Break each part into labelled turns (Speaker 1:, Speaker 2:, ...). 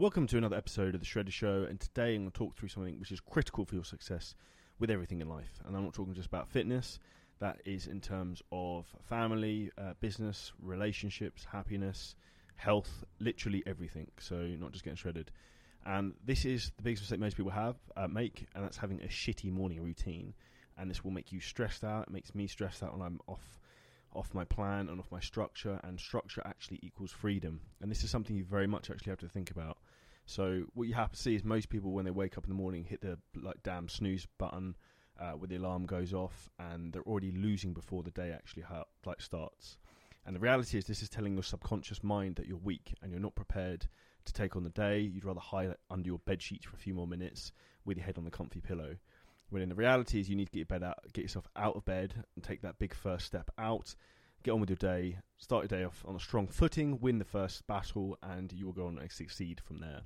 Speaker 1: Welcome to another episode of The Shredder Show, and today I'm going to talk through something which is critical for your success with everything in life. And I'm not talking just about fitness, that is in terms of family, uh, business, relationships, happiness, health, literally everything. So, not just getting shredded. And this is the biggest mistake most people have uh, make, and that's having a shitty morning routine. And this will make you stressed out. It makes me stressed out when I'm off off my plan and off my structure, and structure actually equals freedom. And this is something you very much actually have to think about. So what you have to see is most people when they wake up in the morning hit the like damn snooze button uh, where the alarm goes off, and they're already losing before the day actually ha- like starts. And the reality is, this is telling your subconscious mind that you're weak and you're not prepared to take on the day. You'd rather hide under your bed sheets for a few more minutes with your head on the comfy pillow. When in the reality is, you need to get your bed out, get yourself out of bed, and take that big first step out. Get on with your day. Start your day off on a strong footing. Win the first battle, and you will go on and succeed from there.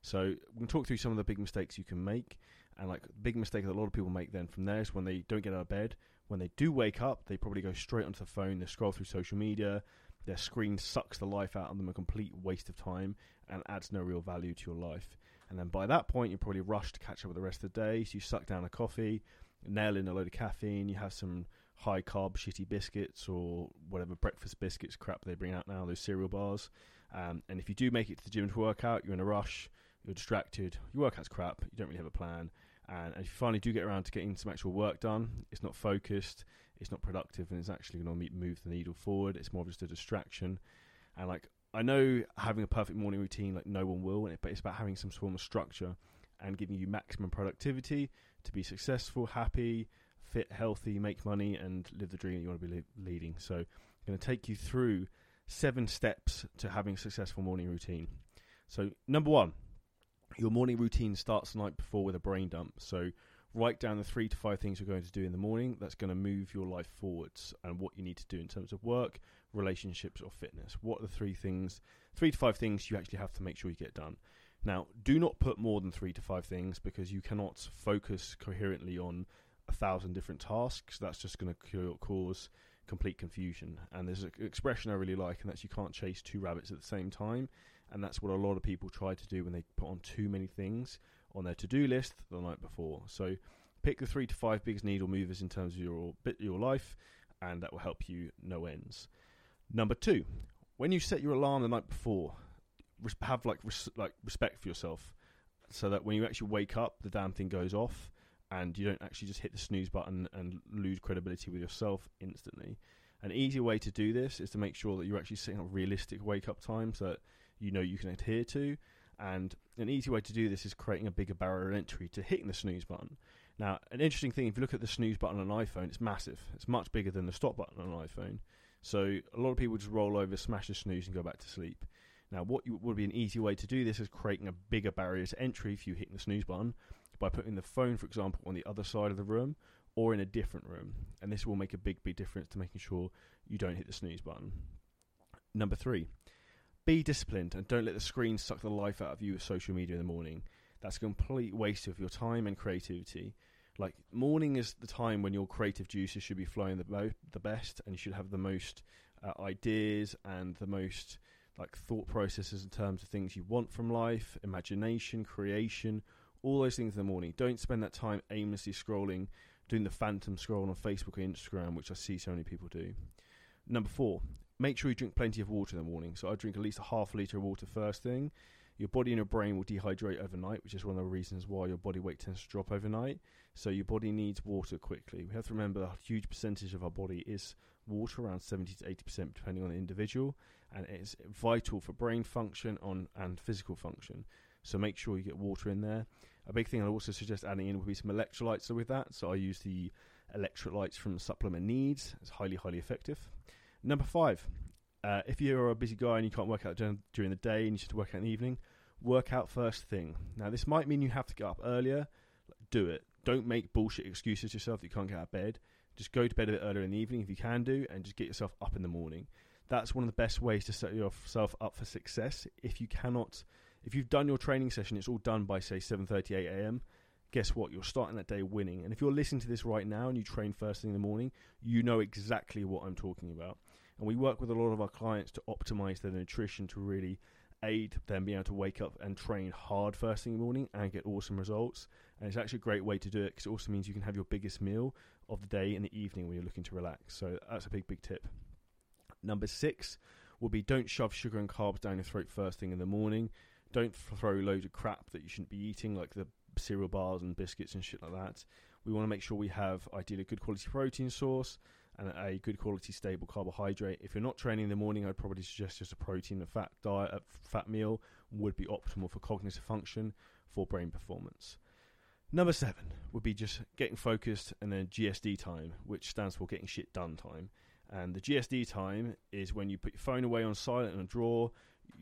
Speaker 1: So we can talk through some of the big mistakes you can make, and like big mistake that a lot of people make then from there is when they don't get out of bed. When they do wake up, they probably go straight onto the phone. They scroll through social media. Their screen sucks the life out of them, a complete waste of time, and adds no real value to your life. And then by that point, you're probably rushed to catch up with the rest of the day. So you suck down a coffee, nail in a load of caffeine. You have some high carb shitty biscuits or whatever breakfast biscuits crap they bring out now, those cereal bars. Um, and if you do make it to the gym to work out, you're in a rush, you're distracted, your workout's crap, you don't really have a plan. And, and if you finally do get around to getting some actual work done, it's not focused, it's not productive, and it's actually going to move the needle forward. It's more of just a distraction. And like I know having a perfect morning routine, like no one will, but it's about having some form of structure and giving you maximum productivity to be successful, happy, fit, healthy, make money, and live the dream that you want to be leading. So, I'm going to take you through seven steps to having a successful morning routine. So, number one, your morning routine starts the night before with a brain dump. So, write down the three to five things you're going to do in the morning that's going to move your life forwards and what you need to do in terms of work, relationships, or fitness. What are the three things, three to five things you actually have to make sure you get done? Now, do not put more than three to five things because you cannot focus coherently on a thousand different tasks. That's just going to cause complete confusion. And there's an expression I really like, and that's you can't chase two rabbits at the same time. And that's what a lot of people try to do when they put on too many things on their to-do list the night before. So pick the three to five biggest needle movers in terms of your bit your life, and that will help you no ends. Number two, when you set your alarm the night before, have like res- like respect for yourself, so that when you actually wake up, the damn thing goes off, and you don't actually just hit the snooze button and lose credibility with yourself instantly. An easy way to do this is to make sure that you're actually setting up realistic wake up times that you know you can adhere to, and an easy way to do this is creating a bigger barrier of entry to hitting the snooze button. Now, an interesting thing, if you look at the snooze button on an iPhone, it's massive. It's much bigger than the stop button on an iPhone. So a lot of people just roll over, smash the snooze, and go back to sleep. Now, what would be an easy way to do this is creating a bigger barrier to entry if you hit the snooze button by putting the phone, for example, on the other side of the room or in a different room. And this will make a big, big difference to making sure you don't hit the snooze button. Number three, be disciplined and don't let the screen suck the life out of you with social media in the morning. That's a complete waste of your time and creativity. Like morning is the time when your creative juices should be flowing the mo- the best, and you should have the most uh, ideas and the most like thought processes in terms of things you want from life, imagination, creation, all those things in the morning. Don't spend that time aimlessly scrolling, doing the phantom scroll on Facebook or Instagram, which I see so many people do. Number four, make sure you drink plenty of water in the morning. So I drink at least a half litre of water first thing. Your body and your brain will dehydrate overnight, which is one of the reasons why your body weight tends to drop overnight. So your body needs water quickly. We have to remember a huge percentage of our body is water, around 70 to 80%, depending on the individual, and it's vital for brain function on and physical function. So make sure you get water in there. A big thing I'd also suggest adding in would be some electrolytes with that. So I use the electrolytes from Supplement Needs. It's highly, highly effective. Number five, uh, if you're a busy guy and you can't work out during the day and you should work out in the evening, work out first thing. Now, this might mean you have to get up earlier. Do it. Don't make bullshit excuses to yourself that you can't get out of bed. Just go to bed a bit earlier in the evening if you can do, and just get yourself up in the morning. That's one of the best ways to set yourself up for success. If you cannot, if you've done your training session, it's all done by say 7:38 a.m guess what? You're starting that day winning. And if you're listening to this right now and you train first thing in the morning, you know exactly what I'm talking about. And we work with a lot of our clients to optimize their nutrition to really aid them being able to wake up and train hard first thing in the morning and get awesome results. And it's actually a great way to do it because it also means you can have your biggest meal of the day in the evening when you're looking to relax. So that's a big, big tip. Number six will be don't shove sugar and carbs down your throat first thing in the morning. Don't throw loads of crap that you shouldn't be eating, like the cereal bars and biscuits and shit like that. We want to make sure we have ideally a good quality protein source and a good quality stable carbohydrate. If you're not training in the morning, I'd probably suggest just a protein and fat diet, uh, a fat meal would be optimal for cognitive function, for brain performance. Number seven would be just getting focused and then GSD time, which stands for getting shit done time. And the GSD time is when you put your phone away on silent in a drawer.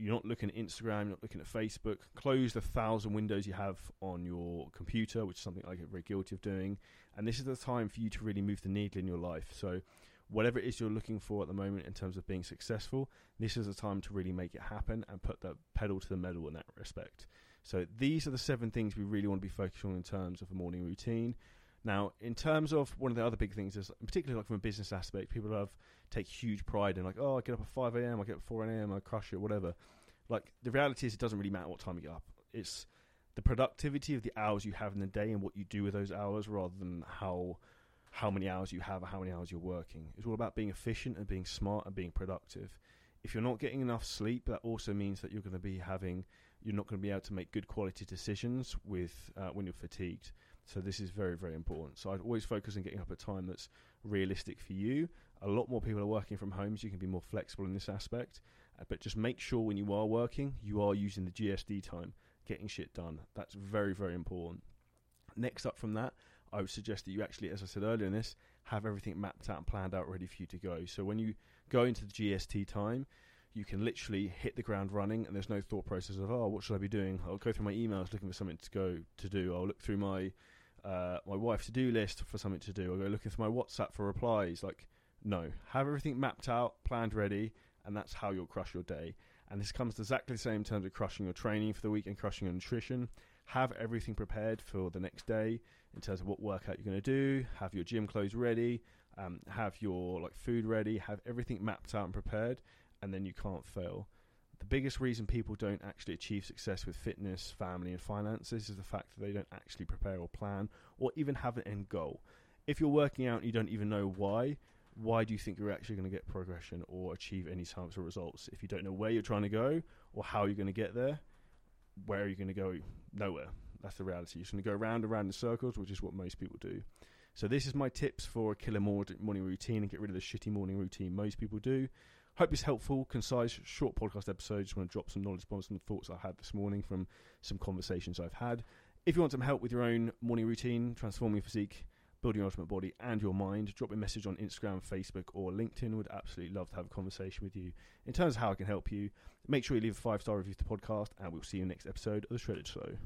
Speaker 1: You're not looking at Instagram, you're not looking at Facebook. Close the thousand windows you have on your computer, which is something I get very guilty of doing. And this is the time for you to really move the needle in your life. So, whatever it is you're looking for at the moment in terms of being successful, this is the time to really make it happen and put the pedal to the metal in that respect. So, these are the seven things we really want to be focusing on in terms of a morning routine. Now, in terms of one of the other big things is, particularly like from a business aspect, people have take huge pride in like, oh, I get up at five a.m., I get up at four a.m., I crush it, whatever. Like the reality is, it doesn't really matter what time you get up. It's the productivity of the hours you have in the day and what you do with those hours, rather than how how many hours you have or how many hours you're working. It's all about being efficient and being smart and being productive. If you're not getting enough sleep, that also means that you're going to be having you're not going to be able to make good quality decisions with uh, when you're fatigued. So this is very, very important. So I'd always focus on getting up a time that's realistic for you. A lot more people are working from home, so you can be more flexible in this aspect. Uh, but just make sure when you are working, you are using the GSD time, getting shit done. That's very, very important. Next up from that, I would suggest that you actually, as I said earlier in this, have everything mapped out and planned out ready for you to go. So when you go into the GSD time, you can literally hit the ground running and there's no thought process of oh what should I be doing I'll go through my emails looking for something to go to do I'll look through my uh, my wife's to do list for something to do. I'll go looking through my WhatsApp for replies. Like, no, have everything mapped out, planned, ready, and that's how you'll crush your day. And this comes exactly the same in terms of crushing your training for the week and crushing your nutrition. Have everything prepared for the next day in terms of what workout you're going to do. Have your gym clothes ready. Um, have your like food ready. Have everything mapped out and prepared, and then you can't fail the biggest reason people don't actually achieve success with fitness, family, and finances is the fact that they don't actually prepare or plan or even have an end goal. If you're working out and you don't even know why, why do you think you're actually going to get progression or achieve any types of results? If you don't know where you're trying to go or how you're going to get there, where are you going to go? Nowhere. That's the reality. You're just going to go round and round in circles, which is what most people do. So this is my tips for a killer morning routine and get rid of the shitty morning routine most people do. Hope it's helpful, concise, short podcast episode. Just want to drop some knowledge bombs and thoughts I had this morning from some conversations I've had. If you want some help with your own morning routine, transforming your physique, building your ultimate body and your mind, drop me a message on Instagram, Facebook, or LinkedIn. Would absolutely love to have a conversation with you. In terms of how I can help you, make sure you leave a five star review to the podcast, and we'll see you next episode of the Shredded Show.